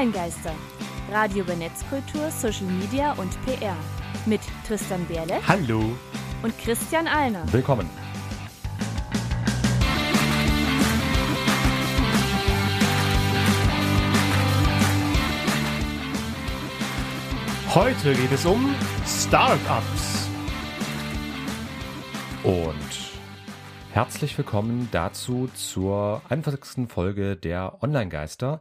Online-Geister. Radio über Netzkultur, Social Media und PR. Mit Tristan Berle Hallo. und Christian Alner. Willkommen. Heute geht es um Startups. Und herzlich willkommen dazu zur 41. Folge der Online-Geister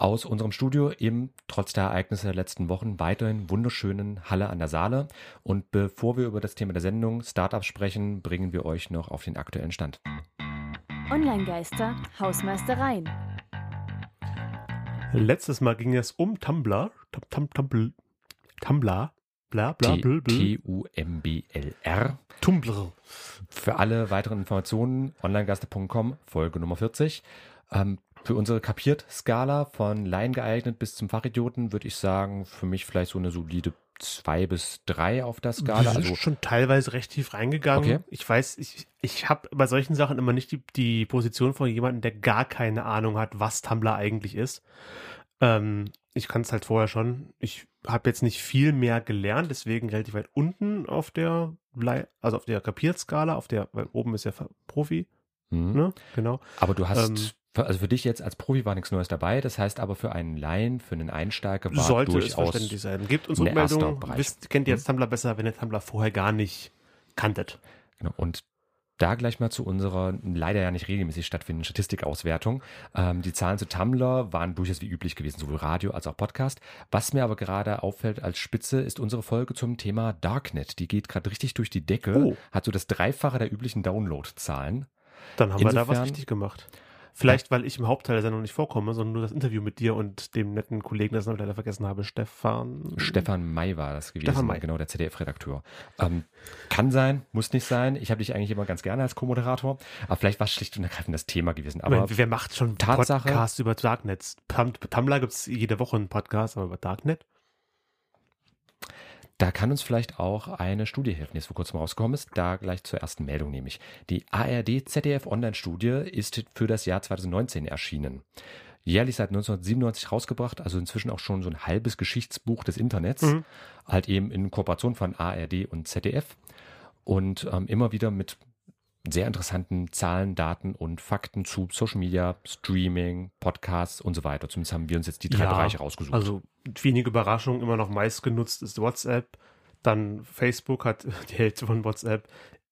aus unserem Studio im, trotz der Ereignisse der letzten Wochen, weiterhin wunderschönen Halle an der Saale. Und bevor wir über das Thema der Sendung Startups sprechen, bringen wir euch noch auf den aktuellen Stand. Online-Geister, Hausmeistereien. Letztes Mal ging es um Tumblr. Tum, tum, tum, Tumblr. Bla, bla, bla, bla. T-U-M-B-L-R. Tumblr. Für alle weiteren Informationen onlinegeister.com, Folge Nummer 40. Ähm, für unsere Kapiert-Skala von Laien geeignet bis zum Fachidioten würde ich sagen, für mich vielleicht so eine solide zwei bis drei auf der Skala. Also schon teilweise recht tief reingegangen. Okay. Ich weiß, ich, ich habe bei solchen Sachen immer nicht die, die Position von jemandem, der gar keine Ahnung hat, was Tumblr eigentlich ist. Ähm, ich kann es halt vorher schon. Ich habe jetzt nicht viel mehr gelernt, deswegen relativ weit unten auf der, also auf der Kapiert-Skala, auf der, weil oben ist ja Profi, hm. ne? Genau. Aber du hast, Ähm, also für dich jetzt als Profi war nichts Neues dabei. Das heißt aber für einen Laien, für einen Einsteiger war Sollte es durchaus verständlich sein. Gebt uns Rückmeldungen. Wisst, kennt ihr jetzt Tumblr besser, wenn ihr Tumblr vorher gar nicht kanntet. Genau. Und da gleich mal zu unserer leider ja nicht regelmäßig stattfindenden Statistikauswertung. Ähm, die Zahlen zu Tumblr waren durchaus wie üblich gewesen, sowohl Radio als auch Podcast. Was mir aber gerade auffällt als Spitze, ist unsere Folge zum Thema Darknet. Die geht gerade richtig durch die Decke, Oh. hat so das Dreifache der üblichen Download-Zahlen. Dann haben wir da was Insofern- richtig gemacht. Vielleicht, weil ich im Hauptteil der Sendung nicht vorkomme, sondern nur das Interview mit dir und dem netten Kollegen, das ich leider vergessen habe, Stefan. Stefan May war das gewesen, Stefan May. genau, der ZDF-Redakteur. Ähm, kann sein, muss nicht sein. Ich habe dich eigentlich immer ganz gerne als Co-Moderator, aber vielleicht war es schlicht und ergreifend das Thema gewesen. Aber Aber wer macht schon Tatsache- Podcasts über Darknet? Tum- Tumblr gibt es jede Woche einen Podcast, aber über Darknet? Da kann uns vielleicht auch eine Studie helfen, die jetzt vor kurzem rausgekommen ist. Da gleich zur ersten Meldung nämlich. Die ARD-ZDF-Online-Studie ist für das Jahr 2019 erschienen. Jährlich seit 1997 rausgebracht, also inzwischen auch schon so ein halbes Geschichtsbuch des Internets. Mhm. Halt eben in Kooperation von ARD und ZDF. Und ähm, immer wieder mit sehr interessanten Zahlen, Daten und Fakten zu Social Media, Streaming, Podcasts und so weiter. Zumindest haben wir uns jetzt die drei Ja, Bereiche rausgesucht. Also wenige Überraschung, immer noch meist genutzt ist WhatsApp. Dann Facebook hat die Hälfte von WhatsApp.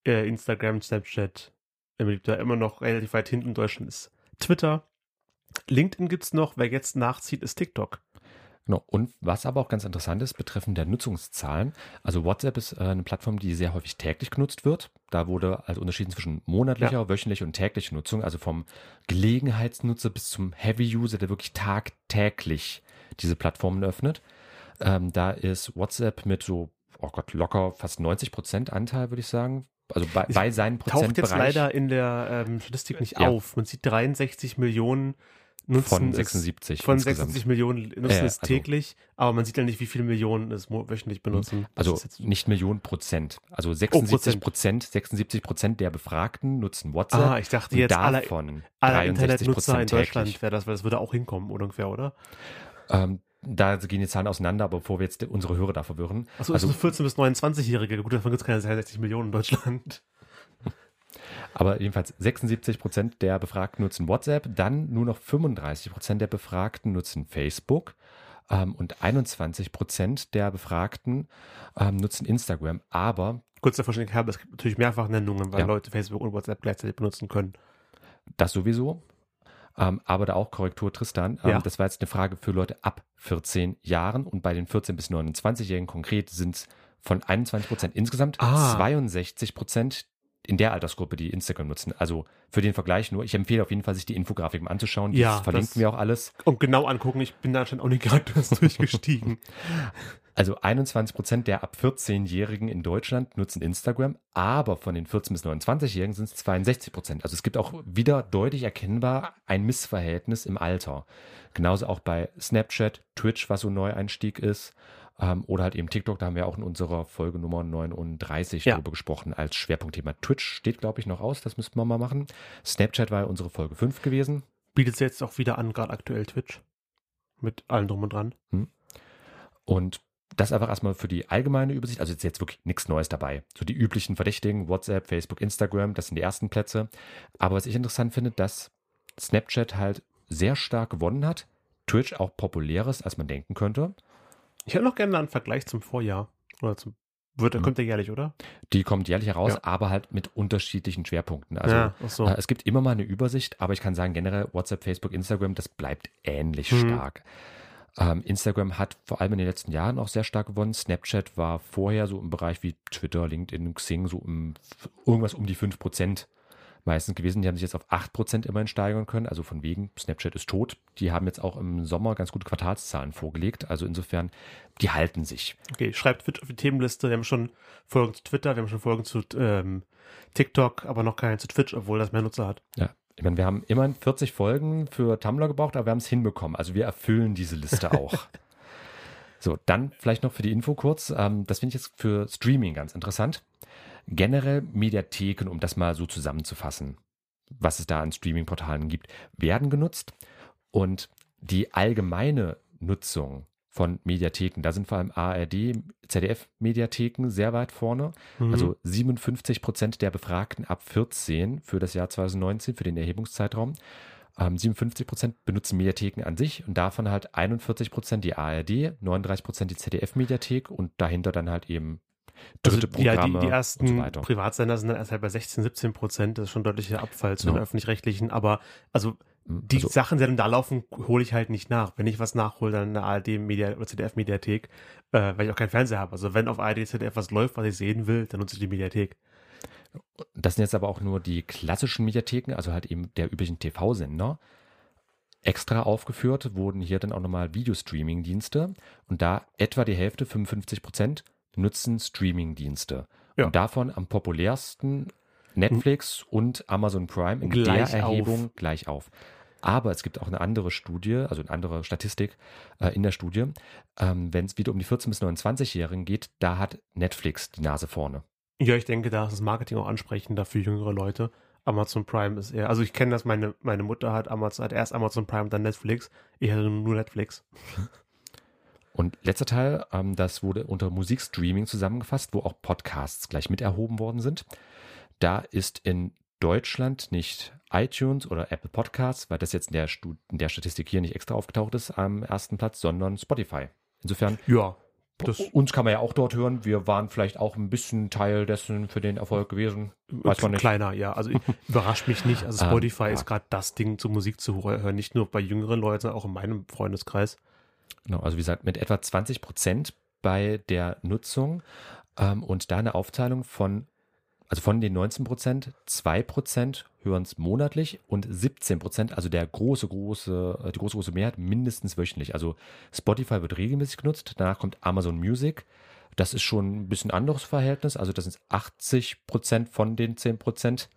Äh, Instagram, Snapchat. Da immer noch relativ weit hinten. Deutschland ist Twitter. LinkedIn gibt's noch. Wer jetzt nachzieht, ist TikTok. Genau. Und was aber auch ganz interessant ist, betreffend der Nutzungszahlen. Also WhatsApp ist äh, eine Plattform, die sehr häufig täglich genutzt wird. Da wurde also unterschieden zwischen monatlicher, wöchentlicher und täglicher Nutzung, also vom Gelegenheitsnutzer bis zum Heavy-User, der wirklich tagtäglich diese Plattformen öffnet. Ähm, da ist WhatsApp mit so, oh Gott, locker fast 90 Prozent Anteil, würde ich sagen. Also bei, bei seinen Taucht jetzt Prozentbereich leider in der ähm, Statistik nicht Ja. auf. Man sieht 63 Millionen nutzen von es- 76 Von insgesamt. 76 Millionen nutzen Ja, es also- täglich, aber man sieht ja nicht, wie viele Millionen es wöchentlich benutzen. Also nicht Millionen Prozent. Also 76 Prozent, 76 Prozent der Befragten nutzen WhatsApp. ah, ich dachte jetzt alle, davon alle 63 Internetnutzer in Deutschland wäre das, weil das würde auch hinkommen, ungefähr, oder? Ähm, da gehen die Zahlen auseinander, aber bevor wir jetzt unsere Hörer da verwirren. Achso, also, also 14- bis 29-Jährige. Gut, davon gibt es keine 63 Millionen in Deutschland. Aber jedenfalls 76 Prozent der Befragten nutzen WhatsApp, dann nur noch 35 Prozent der Befragten nutzen Facebook ähm, und 21 Prozent der Befragten ähm, nutzen Instagram. Aber Kurz der Vollständigkeit halber, es gibt natürlich Mehrfachnennungen, weil Ja. Leute Facebook und WhatsApp gleichzeitig benutzen können. Das sowieso. Ähm, aber da auch Korrektur, Tristan. Ähm, Ja. Das war jetzt eine Frage für Leute ab 14 Jahren und bei den 14- bis 29-Jährigen konkret sind es von 21 Prozent insgesamt Ah. 62 Prozent in der Altersgruppe, die Instagram nutzen. Also für den Vergleich nur. Ich empfehle auf jeden Fall, sich die Infografiken anzuschauen. Ja, verlinken das- wir auch alles. Und genau angucken, ich bin da schon auch nicht gerade durchgestiegen. Also 21 Prozent der ab 14-Jährigen in Deutschland nutzen Instagram, aber von den 14- bis 29-Jährigen sind es 62 Prozent. Also es gibt auch wieder deutlich erkennbar ein Missverhältnis im Alter. Genauso auch bei Snapchat, Twitch, was so ein Neueinstieg ist, ähm, oder halt eben TikTok, da haben wir auch in unserer Folge Nummer 39 Ja. drüber gesprochen als Schwerpunktthema. Twitch steht, glaube ich, noch aus, das müssten wir mal machen. Snapchat war ja unsere Folge 5 gewesen. Bietet sie jetzt auch wieder an, gerade aktuell Twitch. mit allem drum und dran. Und das einfach erstmal für die allgemeine Übersicht. Also jetzt, jetzt wirklich nichts Neues dabei. So die üblichen Verdächtigen, WhatsApp, Facebook, Instagram, das sind die ersten Plätze. Aber was ich interessant finde, dass Snapchat halt sehr stark gewonnen hat. Twitch auch populäres, als man denken könnte. Ich hätte noch gerne einen Vergleich zum Vorjahr. Oder zum, wird, Mhm. kommt der jährlich, oder? Die kommt jährlich heraus, Ja. aber halt mit unterschiedlichen Schwerpunkten. Also ja, so. äh, es gibt immer mal eine Übersicht, aber ich kann sagen, generell WhatsApp, Facebook, Instagram, das bleibt ähnlich Mhm. stark. Ähm, Instagram hat vor allem in den letzten Jahren auch sehr stark gewonnen. Snapchat war vorher so im Bereich wie Twitter, LinkedIn, Xing, so um irgendwas um die 5% meistens gewesen. Die haben sich jetzt auf 8% immerhin steigern können. Also von wegen, Snapchat ist tot. Die haben jetzt auch im Sommer ganz gute Quartalszahlen vorgelegt. Also insofern, die halten sich. Okay, schreibt Twitch auf die Themenliste. Wir haben schon Folgen zu Twitter, wir haben schon Folgen zu ähm, TikTok, aber noch keine zu Twitch, obwohl das mehr Nutzer hat. Ja. Ich meine, wir haben immerhin 40 Folgen für Tumblr gebraucht, aber wir haben es hinbekommen. Also wir erfüllen diese Liste auch. so, dann vielleicht noch für die Info kurz. Ähm, das finde ich jetzt für Streaming ganz interessant. Generell Mediatheken, um das mal so zusammenzufassen, was es da an Streaming-Portalen gibt, werden genutzt. Und die allgemeine Nutzung von Mediatheken, da sind vor allem ARD, ZDF-Mediatheken sehr weit vorne. Mhm. Also 57 Prozent der Befragten ab 14 für das Jahr 2019, für den Erhebungszeitraum. Ähm, 57 Prozent benutzen Mediatheken an sich und davon halt 41 Prozent die ARD, 39 Prozent die ZDF-Mediathek und dahinter dann halt eben dritte also, ja, Programme die, die und ersten so. Privatsender sind dann erst halt bei 16, 17 Prozent. Das ist schon deutlicher Abfall zu den Ja. öffentlich-rechtlichen. Aber also die Also, Sachen, die dann da laufen, hole ich halt nicht nach. Wenn ich was nachhole, dann eine ARD-Media oder ZDF-Mediathek, äh, weil ich auch keinen Fernseher habe. Also wenn auf ARD, ZDF was läuft, was ich sehen will, dann nutze ich die Mediathek. das sind jetzt aber auch nur die klassischen Mediatheken, also halt eben der üblichen TV-Sender. Extra aufgeführt wurden hier dann auch nochmal Videostreaming-Dienste und da etwa die Hälfte, 55 Prozent, nutzen Streaming-Dienste. Ja. Und davon am populärsten Netflix und Amazon Prime in Gleich der auf. Erhebung gleich auf. Aber es gibt auch eine andere Studie, also eine andere Statistik äh, in der Studie. Ähm, Wenn es wieder um die 14- bis 29-Jährigen geht, da hat Netflix die Nase vorne. Ja, ich denke, da ist das Marketing auch ansprechender für jüngere Leute. Amazon Prime ist eher, also ich kenne das, meine, meine Mutter hat Amazon, hat erst Amazon Prime, dann Netflix. Ich hatte nur Netflix. Und letzter Teil, ähm, das wurde unter Musikstreaming zusammengefasst, wo auch Podcasts gleich mit erhoben worden sind. Da ist in Deutschland nicht iTunes oder Apple Podcasts, weil das jetzt in der, Stu in der Statistik hier nicht extra aufgetaucht ist, am ersten Platz, sondern Spotify. Insofern, Ja, das uns kann man ja auch dort hören. Wir waren vielleicht auch ein bisschen Teil dessen für den Erfolg gewesen. Weiß man nicht. kleiner, ja. Also überrascht mich nicht. Also Ähm, Spotify ja. ist gerade das Ding zur Musik zu hören. Nicht nur bei jüngeren Leuten, sondern auch in meinem Freundeskreis. Genau, also wie gesagt, mit etwa 20 Prozent bei der Nutzung ähm, und da eine Aufteilung von, also von den 19 Prozent, 2 Prozent hören es monatlich und 17 Prozent, also der große, große, äh, die große, große Mehrheit mindestens wöchentlich. Also Spotify wird regelmäßig genutzt, danach kommt Amazon Music. Das ist schon ein bisschen anderes Verhältnis, also das sind 80 Prozent von den 10 Prozent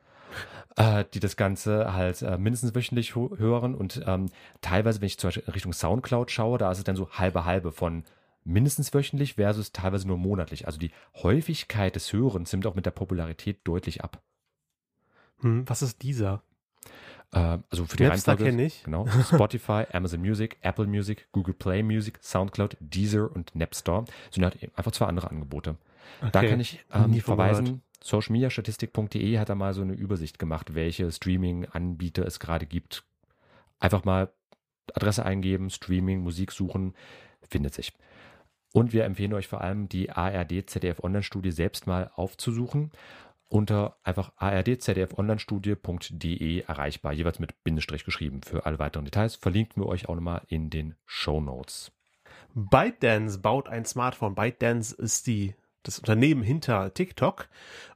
äh, die das Ganze halt äh, mindestens wöchentlich hören und ähm, teilweise, wenn ich zum Beispiel in Richtung Soundcloud schaue, da ist es dann so halbe halbe von mindestens wöchentlich versus teilweise nur monatlich. Also die Häufigkeit des Hörens nimmt auch mit der Popularität deutlich ab. Hm, was ist dieser? Äh, also für die Napster kenne ich. Genau. Spotify, Amazon Music, Apple Music, Google Play Music, Soundcloud, Deezer und Napster sind halt einfach zwei andere Angebote. Da Okay. kann ich ähm, von gehört. Socialmediastatistik.de hat da mal so eine Übersicht gemacht, welche Streaming-Anbieter es gerade gibt. Einfach mal Adresse eingeben, Streaming, Musik suchen, findet sich. Und wir empfehlen euch vor allem die ARD ZDF Online-Studie selbst mal aufzusuchen. Unter einfach ardzdfonlinestudie.de erreichbar, jeweils mit Bindestrich geschrieben. Für alle weiteren Details verlinken wir euch auch nochmal in den Show Notes. ByteDance baut ein Smartphone. ByteDance ist die, das Unternehmen hinter TikTok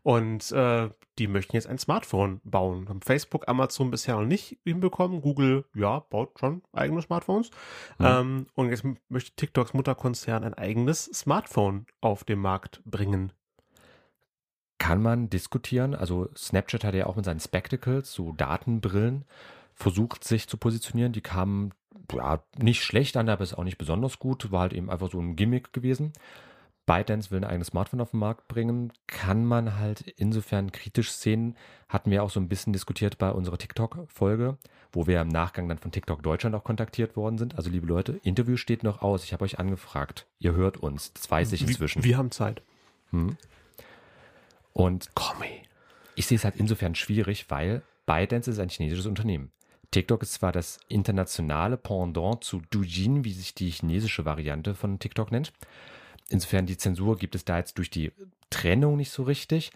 und äh, die möchten jetzt ein Smartphone bauen. Haben Facebook, Amazon bisher noch nicht hinbekommen. Google, ja, baut schon eigene Smartphones. Mhm. Ähm, und jetzt möchte TikToks Mutterkonzern ein eigenes Smartphone auf den Markt bringen. kann man diskutieren. Also Snapchat hat ja auch mit seinen Spectacles, so Datenbrillen, versucht sich zu positionieren. Die kamen ja, nicht schlecht an, aber ist auch nicht besonders gut. War halt eben einfach so ein Gimmick gewesen. ByteDance will ein eigenes Smartphone auf den Markt bringen, kann man halt insofern kritisch sehen. Hatten wir auch so ein bisschen diskutiert bei unserer TikTok-Folge, wo wir im Nachgang dann von TikTok Deutschland auch kontaktiert worden sind. Also liebe Leute, Interview steht noch aus. Ich habe euch angefragt. Ihr hört uns. Das weiß ich inzwischen. Wir, wir haben Zeit. Hm. Und Komm, ich sehe es halt insofern schwierig, weil ByteDance ist ein chinesisches Unternehmen. TikTok ist zwar das internationale Pendant zu Douyin, wie sich die chinesische Variante von TikTok nennt. Insofern die Zensur gibt es da jetzt durch die Trennung nicht so richtig.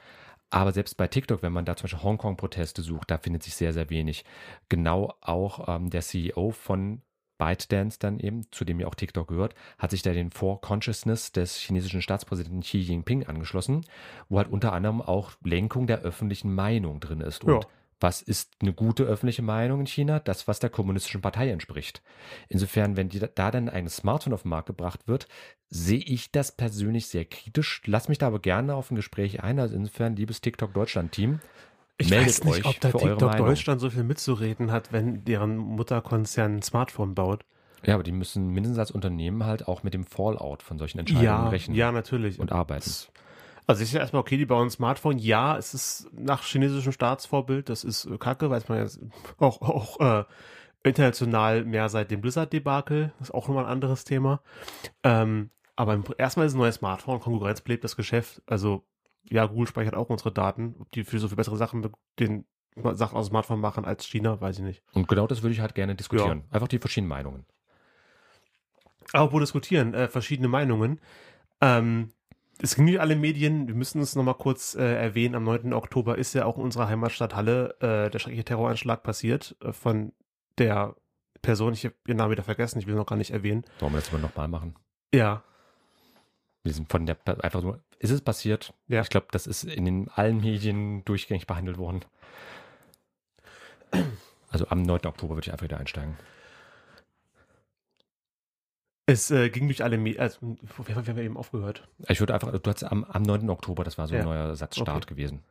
Aber selbst bei TikTok, wenn man da zum Beispiel Hongkong-Proteste sucht, da findet sich sehr, sehr wenig. Genau auch ähm, der CEO von ByteDance dann eben, zu dem ja auch TikTok gehört, hat sich da den Four Consciousness des chinesischen Staatspräsidenten Xi Jinping angeschlossen, wo halt unter anderem auch Lenkung der öffentlichen Meinung drin ist. Und Ja. Was ist eine gute öffentliche Meinung in China? Das, was der kommunistischen Partei entspricht. Insofern, wenn die, da dann ein Smartphone auf den Markt gebracht wird, sehe ich das persönlich sehr kritisch. Lass mich da aber gerne auf ein Gespräch ein. Also insofern, liebes TikTok Deutschland-Team, Ich meldet weiß nicht, ob da TikTok. Deutschland so viel mitzureden hat, wenn deren Mutterkonzern ein Smartphone baut. Ja, aber die müssen mindestens als Unternehmen halt auch mit dem Fallout von solchen Entscheidungen Ja, rechnen ja, natürlich. und arbeiten. Das- Also ich sehe erstmal, okay, die bauen ein Smartphone. Ja, es ist nach chinesischem Staatsvorbild. Das ist äh, kacke, weiß man jetzt auch, auch äh, international mehr seit dem Blizzard-Debakel. Das ist auch nochmal ein anderes Thema. Ähm, aber erstmal ist ein neues Smartphone. Konkurrenz belebt das Geschäft. Also ja, Google speichert auch unsere Daten. Ob die für so viel bessere Sachen den Sachen aus dem Smartphone machen als China, weiß ich nicht. Und genau das würde ich halt gerne diskutieren. Einfach die verschiedenen Meinungen. Apropos diskutieren, äh, verschiedene Meinungen. Ähm, es ging nicht alle Medien, wir müssen es nochmal kurz äh, erwähnen, am 9. Oktober ist ja auch in unserer Heimatstadt Halle äh, der schreckliche Terroranschlag passiert äh, von der Person, ich habe ihren Namen wieder vergessen, ich will noch gar nicht erwähnen. Wollen wir das aber nochmal machen? Ja, Wir sind von der, einfach nur, ist es passiert? Ja. Ich glaube, das ist in den allen Medien durchgängig behandelt worden. Also am 9. Oktober würde ich einfach wieder einsteigen. Es äh, ging durch alle Medien, also, wir haben eben aufgehört. Ich würde einfach, du hast am, am 9. Oktober, das war so ein Ja. neuer Satzstart Okay. gewesen.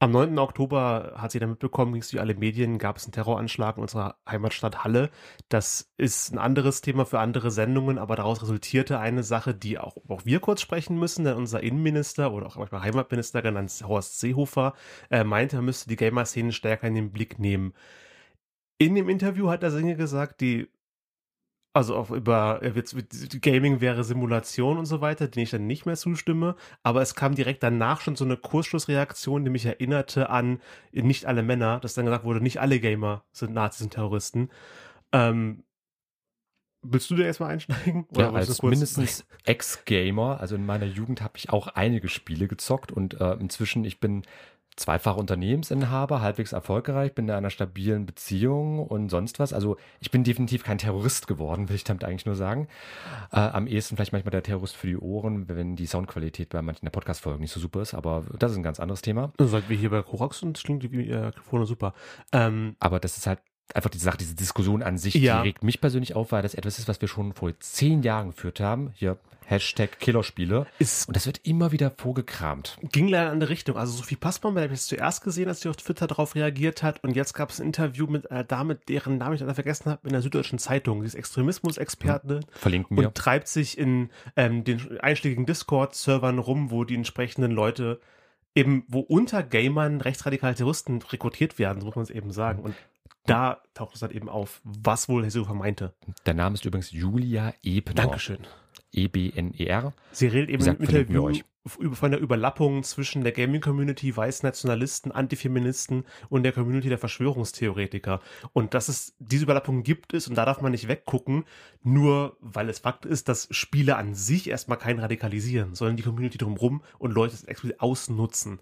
Am 9. Oktober hat sie dann mitbekommen, ging es durch alle Medien, gab es einen Terroranschlag in unserer Heimatstadt Halle. Das ist ein anderes Thema für andere Sendungen, aber daraus resultierte eine Sache, die auch, auch wir kurz sprechen müssen, denn unser Innenminister oder auch manchmal Heimatminister genannt Horst Seehofer äh, meinte, er müsste die Gamer-Szene stärker in den Blick nehmen. In dem Interview hat er Dinge gesagt, die also auch über jetzt Gaming wäre Simulation und so weiter, den ich dann nicht mehr zustimme. Aber es kam direkt danach schon so eine Kurzschlussreaktion, die mich erinnerte an nicht alle Männer, dass dann gesagt wurde, nicht alle Gamer sind Nazis und Terroristen. Ähm, willst du da erstmal einsteigen? Ja, willst du als mindestens Ex-Gamer, also in meiner Jugend habe ich auch einige Spiele gezockt und äh, inzwischen, ich bin zweifach Unternehmensinhaber, halbwegs erfolgreich, bin in einer stabilen Beziehung und sonst was. Also ich bin definitiv kein Terrorist geworden, will ich damit eigentlich nur sagen. Äh, am ehesten vielleicht manchmal der Terrorist für die Ohren, wenn die Soundqualität bei manchen der Podcast-Folgen nicht so super ist, aber das ist ein ganz anderes Thema. Seit wir hier bei Korax sind, klingt die äh, Mikrofone super. Ähm, Aber das ist halt einfach diese Sache, diese Diskussion an sich, Ja. die regt mich persönlich auf, weil das etwas ist, was wir schon vor zehn Jahren geführt haben. Hier, Hashtag Killerspiele. ist Und das wird immer wieder vorgekramt. ging leider in eine andere Richtung. Also Sophie Passmann, habe ich jetzt zuerst gesehen, als sie auf Twitter darauf reagiert hat. Und jetzt gab es ein Interview mit einer Dame, deren Namen ich leider vergessen habe, in der Süddeutschen Zeitung. Sie ist Extremismusexperte Verlinken wir. und treibt sich in ähm, den einschlägigen Discord-Servern rum, wo die entsprechenden Leute eben, wo unter Gamern rechtsradikale Terroristen rekrutiert werden, so muss man es eben sagen. Und da taucht es dann eben auf, was wohl Herr Seehofer meinte. Der Name ist übrigens Julia Ebner. Dankeschön. E-B-N-E-R. Sie redet eben gesagt, im Interview von der Überlappung zwischen der Gaming-Community, Weißnationalisten, Antifeministen und der Community der Verschwörungstheoretiker. Und dass es diese Überlappung gibt es und da darf man nicht weggucken, nur weil es Fakt ist, dass Spiele an sich erstmal kein radikalisieren, sondern die Community drumherum und Leute es explizit ausnutzen.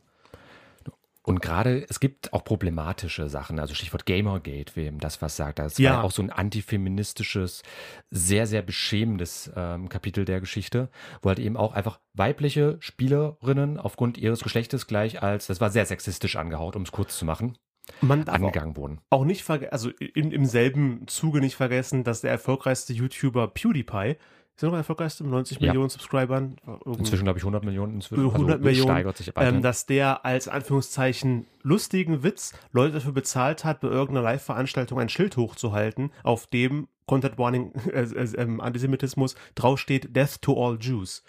Und gerade, es gibt auch problematische Sachen, also Stichwort Gamergate, wem das was sagt. Das Ja. war auch so ein antifeministisches, sehr, sehr beschämendes ähm, Kapitel der Geschichte, wo halt eben auch einfach weibliche Spielerinnen aufgrund ihres Geschlechtes gleich als, das war sehr sexistisch angehaut, um es kurz zu machen, Man darf angegangen wurden. auch nicht vergessen, also im, im selben Zuge nicht vergessen, dass der erfolgreichste YouTuber PewDiePie, ist er noch erfolgreichste mit 90 Ja. Millionen Subscribern? Inzwischen, glaube ich, 100 Millionen inzwischen. 100 also, Millionen, steigert sich weiter. ähm, dass der als Anführungszeichen lustigen Witz Leute dafür bezahlt hat, bei irgendeiner Live-Veranstaltung ein Schild hochzuhalten, auf dem Content Warning äh, äh, ähm, Antisemitismus draufsteht Death to all Jews.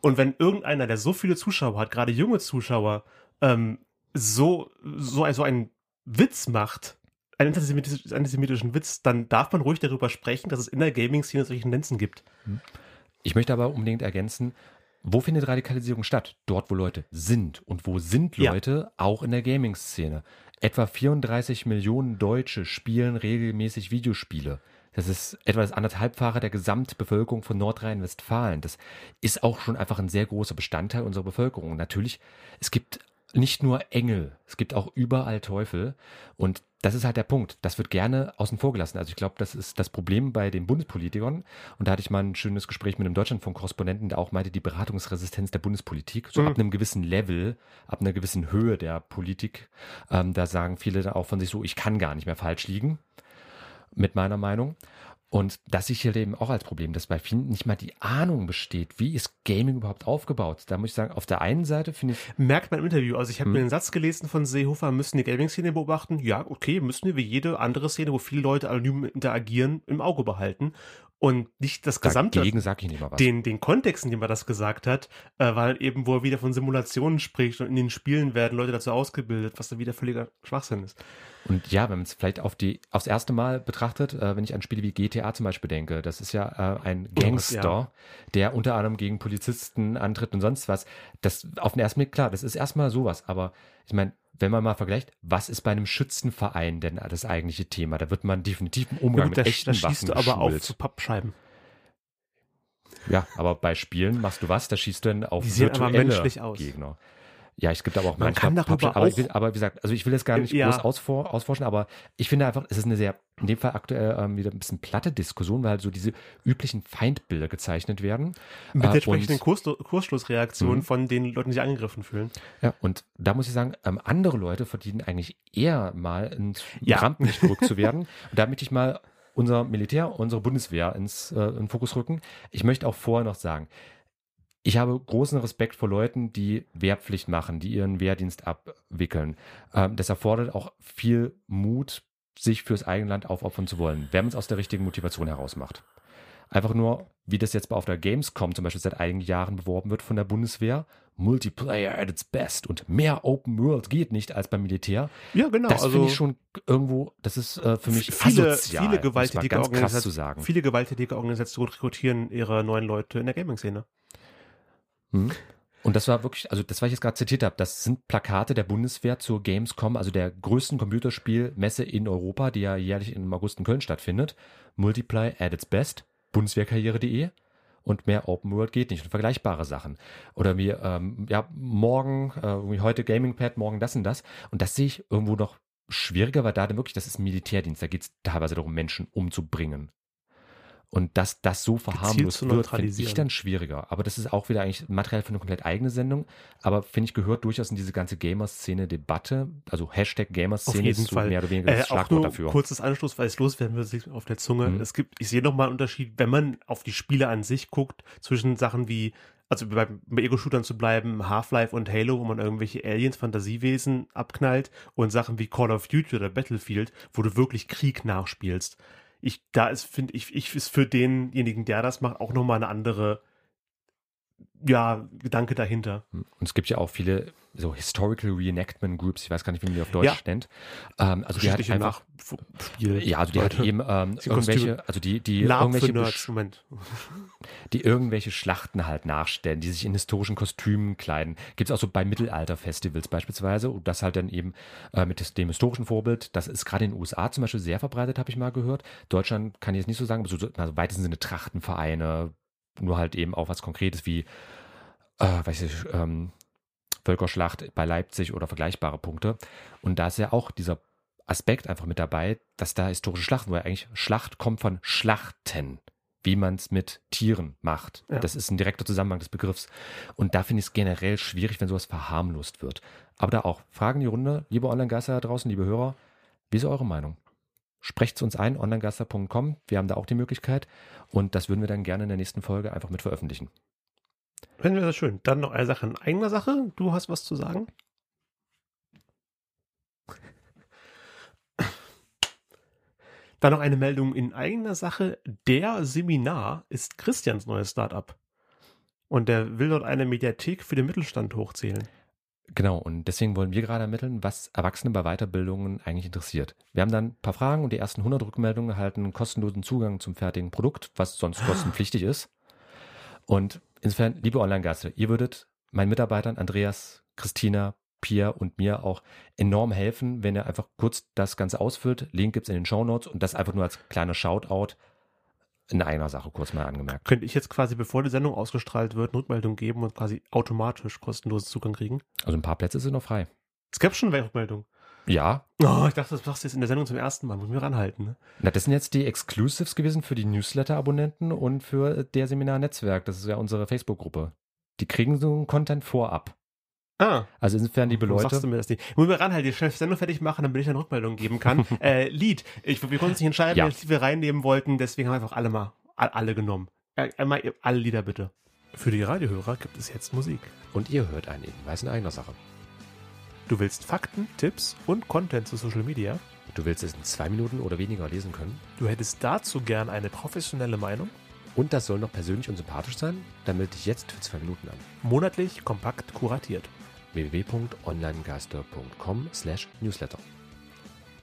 Und wenn irgendeiner, der so viele Zuschauer hat, gerade junge Zuschauer, ähm, so, so, so einen Witz macht, einen antisemitischen, antisemitischen Witz, dann darf man ruhig darüber sprechen, dass es in der Gaming-Szene solche Tendenzen gibt. Ich möchte aber unbedingt ergänzen, wo findet Radikalisierung statt? Dort, wo Leute sind. Und wo sind Ja. Leute? Auch in der Gaming-Szene. Etwa 34 Millionen Deutsche spielen regelmäßig Videospiele. Das ist etwa das anderthalbfache der Gesamtbevölkerung von Nordrhein-Westfalen. Das ist auch schon einfach ein sehr großer Bestandteil unserer Bevölkerung. Natürlich, es gibt nicht nur Engel, es gibt auch überall Teufel. Und das ist halt der Punkt. Das wird gerne außen vor gelassen. Also ich glaube, das ist das Problem bei den Bundespolitikern. Und da hatte ich mal ein schönes Gespräch mit einem Deutschlandfunk-Korrespondenten, der auch meinte, die Beratungsresistenz der Bundespolitik, so Mhm. ab einem gewissen Level, ab einer gewissen Höhe der Politik, ähm, da sagen viele dann auch von sich so, ich kann gar nicht mehr falsch liegen mit meiner Meinung. Und das sehe ich hier eben auch als Problem, dass bei vielen nicht mal die Ahnung besteht, wie ist Gaming überhaupt aufgebaut. Da muss ich sagen, auf der einen Seite finde ich, Merkt man im Interview. Also ich habe Hm. mir den Satz gelesen von Seehofer, müssen die Gaming-Szene beobachten. Ja, okay, müssen wir wie jede andere Szene, wo viele Leute anonym interagieren, im Auge behalten. Und nicht das gesamte, dagegen sage ich nicht mal was. den, den Kontext, in dem er das gesagt hat, äh, weil eben, wo er wieder von Simulationen spricht und in den Spielen werden Leute dazu ausgebildet, was dann wieder völliger Schwachsinn ist. Und ja, wenn man es vielleicht auf die, aufs erste Mal betrachtet, äh, wenn ich an Spiele wie GTA zum Beispiel denke, das ist ja äh, ein Gangster, ja. der unter anderem gegen Polizisten antritt und sonst was. Das auf den ersten Blick, klar, das ist erstmal sowas, aber ich meine, wenn man mal vergleicht, was ist bei einem Schützenverein denn das eigentliche Thema? Da wird man definitiv im Umgang Ja, gut, da, mit echten da schießt Waffen du aber auf geschult. zu Pappscheiben. Ja, aber bei Spielen machst du was? Da schießt du dann auf Die sehen aber virtuelle menschlich aus. Gegner. Ja, es gibt aber auch Man manchmal kann darüber Pappsche- aber, auch- will, aber wie gesagt, also ich will das gar nicht Ja. groß ausfor ausforschen, aber ich finde einfach, es ist eine sehr, in dem Fall aktuell ähm, wieder ein bisschen platte Diskussion, weil halt so diese üblichen Feindbilder gezeichnet werden. Mit Äh, entsprechenden Kurs Kursschlussreaktion Mhm. von den Leuten, die sich angegriffen fühlen. Ja, und da muss ich sagen, ähm, andere Leute verdienen eigentlich eher mal ins Ja. Rampenlicht gerückt zu werden. Und da möchte ich mal unser Militär, unsere Bundeswehr ins äh, in den Fokus rücken. Ich möchte auch vorher noch sagen, ich habe großen Respekt vor Leuten, die Wehrpflicht machen, die ihren Wehrdienst abwickeln. Ähm, das erfordert auch viel Mut, sich fürs eigene Land aufopfern zu wollen, wenn man es aus der richtigen Motivation heraus macht. Einfach nur, wie das jetzt auf der Gamescom zum Beispiel seit einigen Jahren beworben wird von der Bundeswehr, Multiplayer at its best und mehr Open World geht nicht als beim Militär. Ja, genau. das also finde ich schon irgendwo, das ist äh, für mich viele, asozial, viele gewalttätige ganz krass zu Organisationen, sagen. viele gewalttätige Organisationen rekrutieren ihre neuen Leute in der Gaming-Szene. Mhm. Und das war wirklich, also das, was ich jetzt gerade zitiert habe, das sind Plakate der Bundeswehr zur Gamescom, also der größten Computerspielmesse in Europa, die ja jährlich im August in Köln stattfindet. Multiply at its best, bundeswehrkarriere.de und mehr Open World geht nicht und vergleichbare Sachen. Oder wie, ähm, ja, morgen, äh, heute Gamingpad, morgen das und das. Und das sehe ich irgendwo noch schwieriger, weil da dann wirklich, das ist Militärdienst, da geht es teilweise darum, Menschen umzubringen. Und dass das so verharmlost zu wird, finde ich dann schwieriger. Aber das ist auch wieder eigentlich Material für eine komplett eigene Sendung. Aber finde ich, gehört durchaus in diese ganze Gamer-Szene-Debatte. Also Hashtag Gamer-Szene ist so Fall. mehr oder weniger Äh, das auch Schlagwort nur dafür. kurzes Anschluss, weil es loswerden sich auf der Zunge. Mhm. Es gibt, ich sehe nochmal einen Unterschied, wenn man auf die Spiele an sich guckt, zwischen Sachen wie, also bei, bei Ego-Shootern zu bleiben, Half-Life und Halo, wo man irgendwelche Aliens, Fantasiewesen abknallt und Sachen wie Call of Duty oder Battlefield, wo du wirklich Krieg nachspielst. Ich, da ist, finde ich, ich, ist für denjenigen, der das macht, auch nochmal eine andere, ja, Gedanke dahinter. Und es gibt ja auch viele so Historical Reenactment Groups, ich weiß gar nicht, wie man die auf Deutsch Ja. nennt. Ähm, also die hat einfach, Nachspiel. ja, also die hat Leute. eben ähm, irgendwelche, also die, die Lab irgendwelche Nerds, Moment. die irgendwelche Schlachten halt nachstellen, die sich in historischen Kostümen kleiden. Gibt es auch so bei Mittelalter-Festivals beispielsweise und das halt dann eben äh, mit dem historischen Vorbild. Das ist gerade in den USA zum Beispiel sehr verbreitet, habe ich mal gehört. Deutschland kann ich jetzt nicht so sagen, aber so, so also weitesten Sinne Trachtenvereine, nur halt eben auch was Konkretes wie, äh, weiß ich, ähm, Völkerschlacht bei Leipzig oder vergleichbare Punkte. Und da ist ja auch dieser Aspekt einfach mit dabei, dass da historische Schlachten, ja eigentlich Schlacht kommt von Schlachten wie man es mit Tieren macht. Ja. Das ist ein direkter Zusammenhang des Begriffs. Und da finde ich es generell schwierig, wenn sowas verharmlost wird. Aber da auch, Fragen die Runde, liebe Online-Geister da draußen, liebe Hörer, wie ist eure Meinung? Sprecht es uns ein, onlinegeister.com, wir haben da auch die Möglichkeit und das würden wir dann gerne in der nächsten Folge einfach mit veröffentlichen. Finden wir das schön. Dann noch eine Sache in eigener Sache. Du hast was zu sagen? Dann noch eine Meldung in eigener Sache. Der Seminar ist Christians neues Startup. Und der will dort eine Mediathek für den Mittelstand hochzählen. Genau, und deswegen wollen wir gerade ermitteln, was Erwachsene bei Weiterbildungen eigentlich interessiert. Wir haben dann ein paar Fragen und die ersten 100 Rückmeldungen erhalten kostenlosen Zugang zum fertigen Produkt, was sonst kostenpflichtig ist. Und insofern, liebe Online-Gäste, ihr würdet meinen Mitarbeitern Andreas, Christina, Pia und mir auch enorm helfen, wenn ihr einfach kurz das Ganze ausfüllt. Link gibt's in den Show Notes und das einfach nur als kleiner Shoutout in einer Sache kurz mal angemerkt. Könnte ich jetzt quasi, bevor die Sendung ausgestrahlt wird, eine Rückmeldung geben und quasi automatisch kostenlosen Zugang kriegen? Also ein paar Plätze sind noch frei. Es gab schon eine Rückmeldung. Ja. Oh, ich dachte, das machst du jetzt in der Sendung zum ersten Mal. Muss ich mir ranhalten. Ne? Na, das sind jetzt die Exclusives gewesen für die Newsletter-Abonnenten und für der Seminar-Netzwerk. Das ist ja unsere Facebook-Gruppe. Die kriegen so einen Content vorab. Ah. Also insofern, liebe Warum Leute. Sagst du mir das nicht? Ich muss mir ranhalten, die Sendung fertig machen, damit ich eine Rückmeldung geben kann. äh, Lied. Ich, wir konnten uns nicht entscheiden, Ja. welches wir reinnehmen wollten, deswegen haben wir einfach alle mal, all- alle genommen. Äh, Einmal alle Lieder bitte. Für die Radiohörer gibt es jetzt Musik. Und ihr hört einen Hinweis in eigener Sache. Du willst Fakten, Tipps und Content zu Social Media? Du willst es in zwei Minuten oder weniger lesen können. Du hättest dazu gern eine professionelle Meinung? Und das soll noch persönlich und sympathisch sein? Dann melde dich jetzt für zwei Minuten an. Monatlich kompakt kuratiert. www.onlinegeister.com slash newsletter.